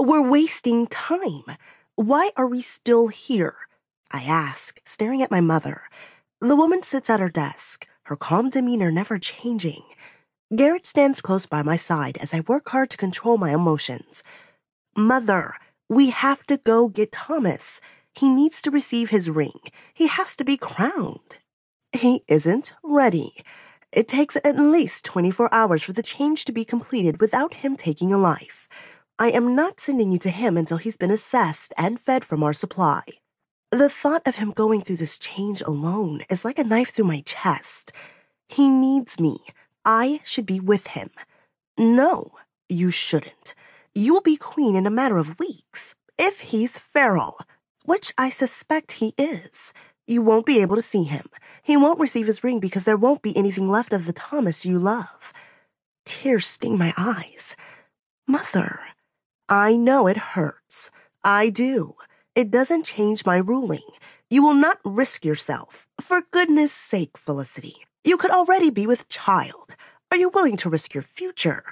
We're wasting time. Why are we still here? I ask, staring at my mother. The woman sits at her desk, her calm demeanor never changing. Garrett stands close by my side as I work hard to control my emotions. Mother, we have to go get Thomas. He needs to receive his ring. He has to be crowned. He isn't ready. It takes at least 24 hours for the change to be completed without him taking a life. I am not sending you to him until he's been assessed and fed from our supply. The thought of him going through this change alone is like a knife through my chest. He needs me. I should be with him. No, you shouldn't. You will be queen in a matter of weeks. If he's feral, which I suspect he is, you won't be able to see him. He won't receive his ring because there won't be anything left of the Thomas you love. Tears sting my eyes. Mother, I know it hurts. I do. It doesn't change my ruling. You will not risk yourself. For goodness sake, Felicity. You could already be with child. Are you willing to risk your future?